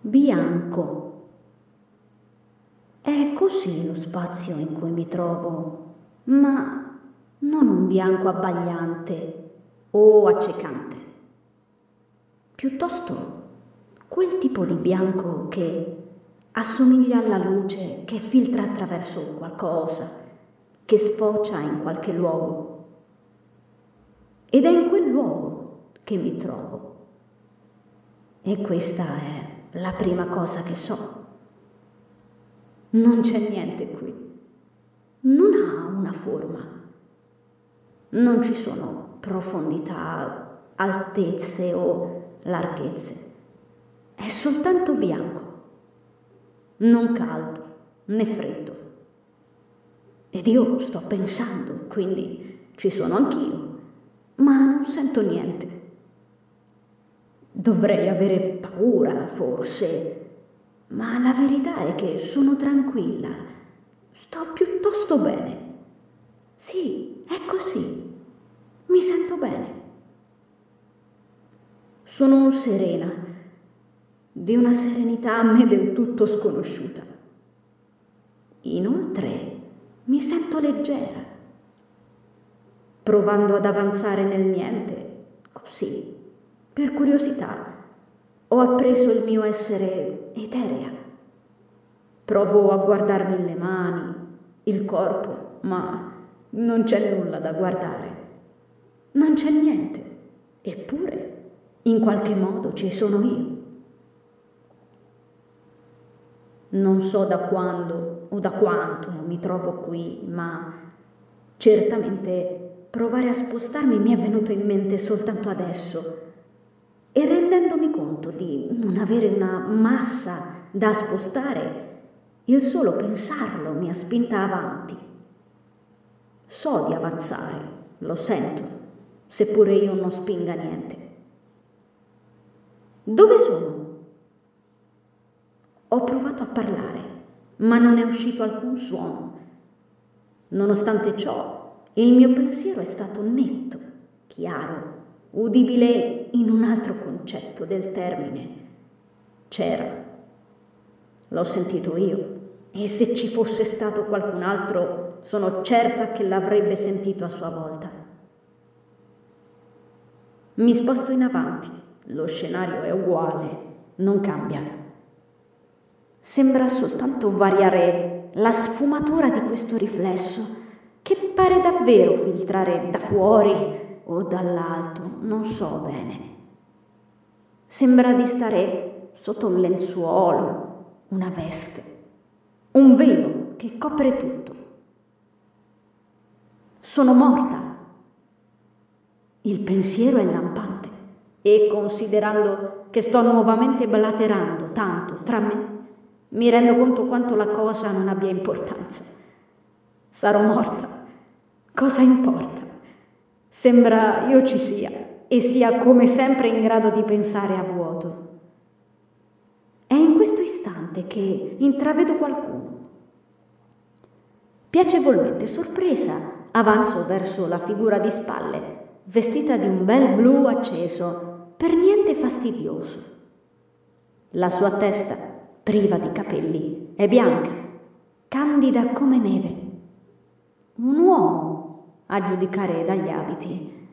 bianco. È così lo spazio in cui mi trovo, ma non un bianco abbagliante o accecante. Piuttosto quel tipo di bianco che assomiglia alla luce che filtra attraverso qualcosa, che sfocia in qualche luogo. Ed è in quel luogo che mi trovo. E questa è la prima cosa che so. Non c'è niente qui. Non ha una forma. Non ci sono profondità, altezze o larghezze. È soltanto bianco non caldo né freddo. Ed io sto pensando, quindi ci sono anch'io, ma non sento niente. Dovrei avere paura, forse, ma la verità è che sono tranquilla, sto piuttosto bene. Sì, è così, mi sento bene. Sono serena di una serenità a me del tutto sconosciuta. Inoltre mi sento leggera, provando ad avanzare nel niente, così, per curiosità, ho appreso il mio essere eterea. Provo a guardarmi le mani, il corpo, ma non c'è nulla da guardare. Non c'è niente, eppure in qualche modo ci sono io. Non so da quando o da quanto mi trovo qui, ma certamente provare a spostarmi mi è venuto in mente soltanto adesso e rendendomi conto di non avere una massa da spostare, il solo pensarlo mi ha spinta avanti. So di avanzare, lo sento, seppure io non spinga niente. Dove sono? Ho provato a parlare, ma non è uscito alcun suono. Nonostante ciò, il mio pensiero è stato netto, chiaro, udibile in un altro concetto del termine. C'era. L'ho sentito io e se ci fosse stato qualcun altro sono certa che l'avrebbe sentito a sua volta. Mi sposto in avanti, lo scenario è uguale, non cambia. Sembra soltanto variare la sfumatura di questo riflesso che pare davvero filtrare da fuori o dall'alto, non so bene. Sembra di stare sotto un lenzuolo, una veste, un velo che copre tutto. Sono morta. Il pensiero è lampante e considerando che sto nuovamente blaterando tanto tra me mi rendo conto quanto la cosa non abbia importanza. Sarò morta. Cosa importa? Sembra io ci sia e sia come sempre in grado di pensare a vuoto. È in questo istante che intravedo qualcuno. Piacevolmente sorpresa, avanzo verso la figura di spalle, vestita di un bel blu acceso, per niente fastidioso. La sua testa priva di capelli, è bianca, candida come neve. Un uomo, a giudicare dagli abiti.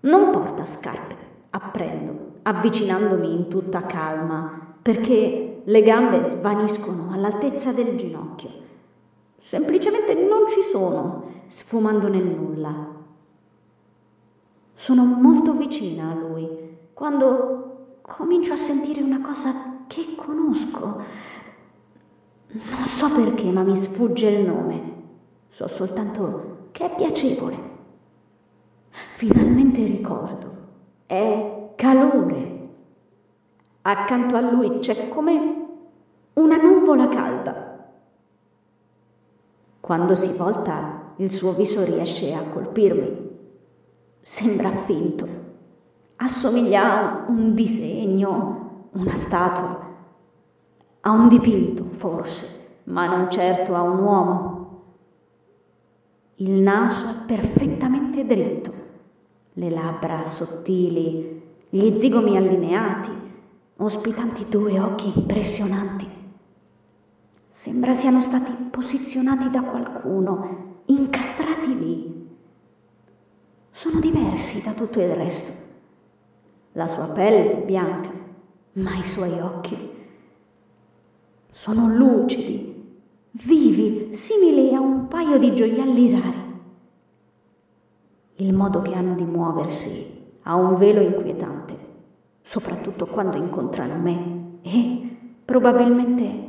Non porta scarpe, apprendo, avvicinandomi in tutta calma, perché le gambe svaniscono all'altezza del ginocchio. Semplicemente non ci sono, sfumando nel nulla. Sono molto vicina a lui, quando comincio a sentire una cosa che conosco. Non so perché, ma mi sfugge il nome. So soltanto che è piacevole. Finalmente ricordo. È calore. Accanto a lui c'è come una nuvola calda. Quando si volta, il suo viso riesce a colpirmi. Sembra finto. Assomiglia a un disegno una statua, a un dipinto forse, ma non certo a un uomo. Il naso perfettamente dritto, le labbra sottili, gli zigomi allineati, ospitanti due occhi impressionanti. Sembra siano stati posizionati da qualcuno, incastrati lì. Sono diversi da tutto il resto. La sua pelle è bianca, ma i suoi occhi sono lucidi, vivi, simili a un paio di gioielli rari. Il modo che hanno di muoversi ha un velo inquietante, soprattutto quando incontrano me e probabilmente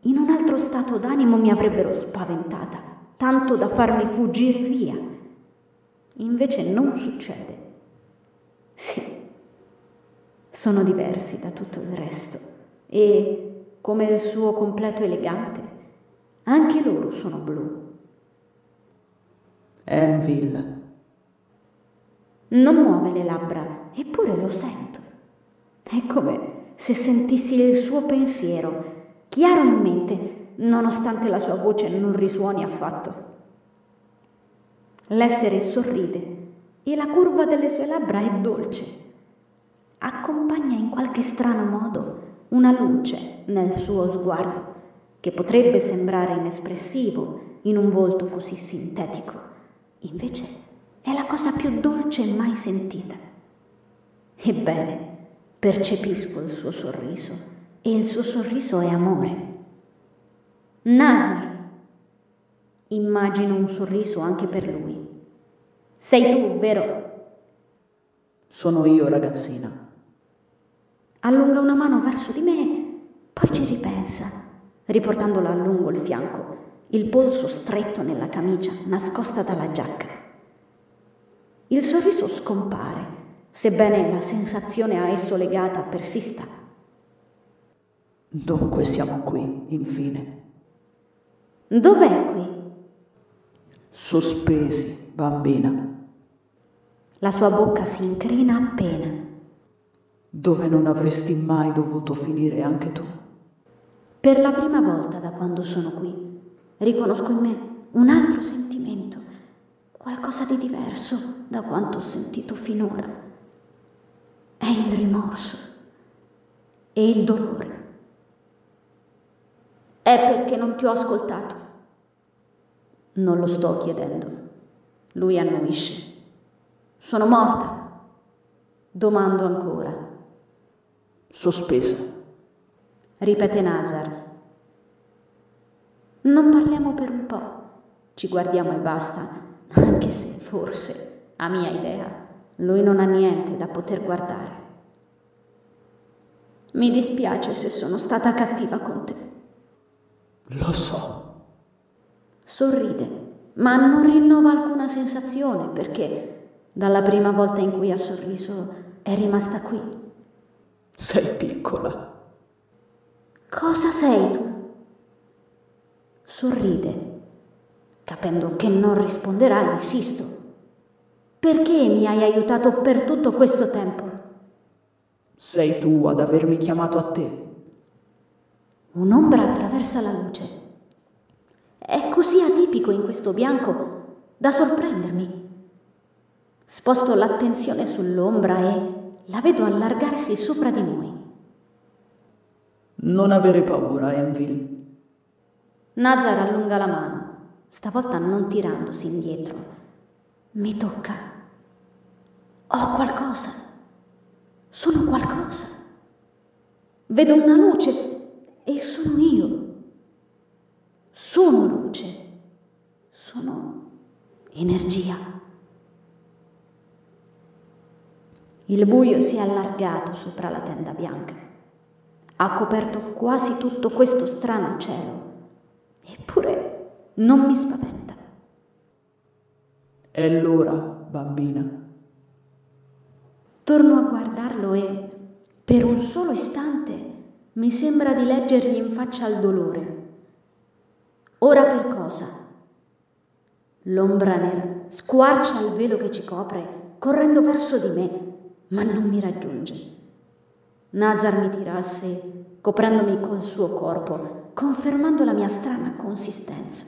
in un altro stato d'animo mi avrebbero spaventata, tanto da farmi fuggire via. Invece non succede. Sì, sono diversi da tutto il resto e, come il suo completo elegante, anche loro sono blu. Enville non muove le labbra, eppure lo sento. È come se sentissi il suo pensiero, chiaro in mente, nonostante la sua voce non risuoni affatto. L'essere sorride e la curva delle sue labbra è dolce. Accompagna in qualche strano modo una luce nel suo sguardo che potrebbe sembrare inespressivo in un volto così sintetico. Invece è la cosa più dolce mai sentita. Ebbene, percepisco il suo sorriso e il suo sorriso è amore. Nazar. Immagino un sorriso anche per lui. Sei tu, vero? Sono io, ragazzina. Allunga una mano verso di me, poi ci ripensa, riportandola lungo il fianco, il polso stretto nella camicia, nascosta dalla giacca. Il sorriso scompare, sebbene la sensazione a esso legata persista. Dunque siamo qui, infine. Dov'è qui? Sospesi, bambina. La sua bocca si incrina appena. Dove non avresti mai dovuto finire anche tu. Per la prima volta da quando sono qui, riconosco in me un altro sentimento qualcosa di diverso da quanto ho sentito finora. È il rimorso e il dolore. È perché non ti ho ascoltato. Non lo sto chiedendo. Lui annuisce. Sono morta. Domando ancora. Sospesa. Ripete Nazar. Non parliamo per un po'. Ci guardiamo e basta anche se forse, a mia idea, lui non ha niente da poter guardare. Mi dispiace se sono stata cattiva con te. Lo so. Sorride, ma non rinnova alcuna sensazione perché dalla prima volta in cui ha sorriso è rimasta qui. Sei piccola. Cosa sei tu? Sorride Capendo che non risponderà, insisto. Perché mi hai aiutato per tutto questo tempo? Sei tu ad avermi chiamato a te. Un'ombra attraversa la luce. È così atipico in questo bianco da sorprendermi. Sposto l'attenzione sull'ombra e la vedo allargarsi sopra di noi. Non avere paura, Enville. Nazar allunga la mano stavolta non tirandosi indietro. Mi tocca. Ho qualcosa. Sono qualcosa. Vedo una luce e sono io. Sono luce. Sono energia. Il buio si è allargato sopra la tenda bianca. Ha coperto quasi tutto questo strano cielo. Eppure non mi spaventa. È l'ora, bambina. Torno a guardarlo e, per un solo istante, mi sembra di leggergli in faccia il dolore. Ora per cosa? L'ombra nera squarcia il velo che ci copre, correndo verso di me, ma non mi raggiunge. Nazar mi tira a sé, coprendomi col suo corpo, confermando la mia strana consistenza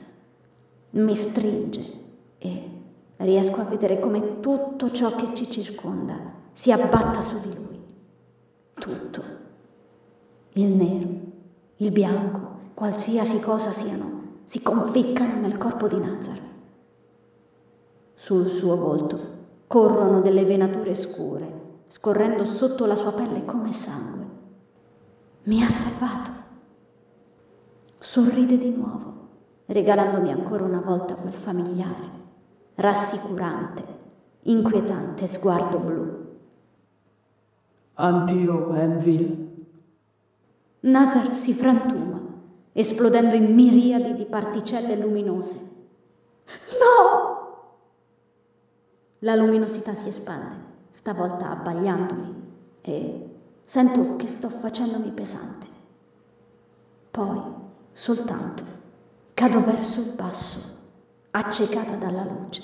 mi stringe e riesco a vedere come tutto ciò che ci circonda si abbatta su di lui. Tutto, il nero, il bianco, qualsiasi cosa siano, si conficcano nel corpo di Nazar. Sul suo volto corrono delle venature scure, scorrendo sotto la sua pelle come sangue. Mi ha salvato. Sorride di nuovo, regalandomi ancora una volta quel familiare, rassicurante, inquietante sguardo blu. Antio Envil. Nazar si frantuma, esplodendo in miriadi di particelle luminose. No! La luminosità si espande, stavolta abbagliandomi, e sento che sto facendomi pesante. Poi, soltanto, cado verso il basso, accecata dalla luce.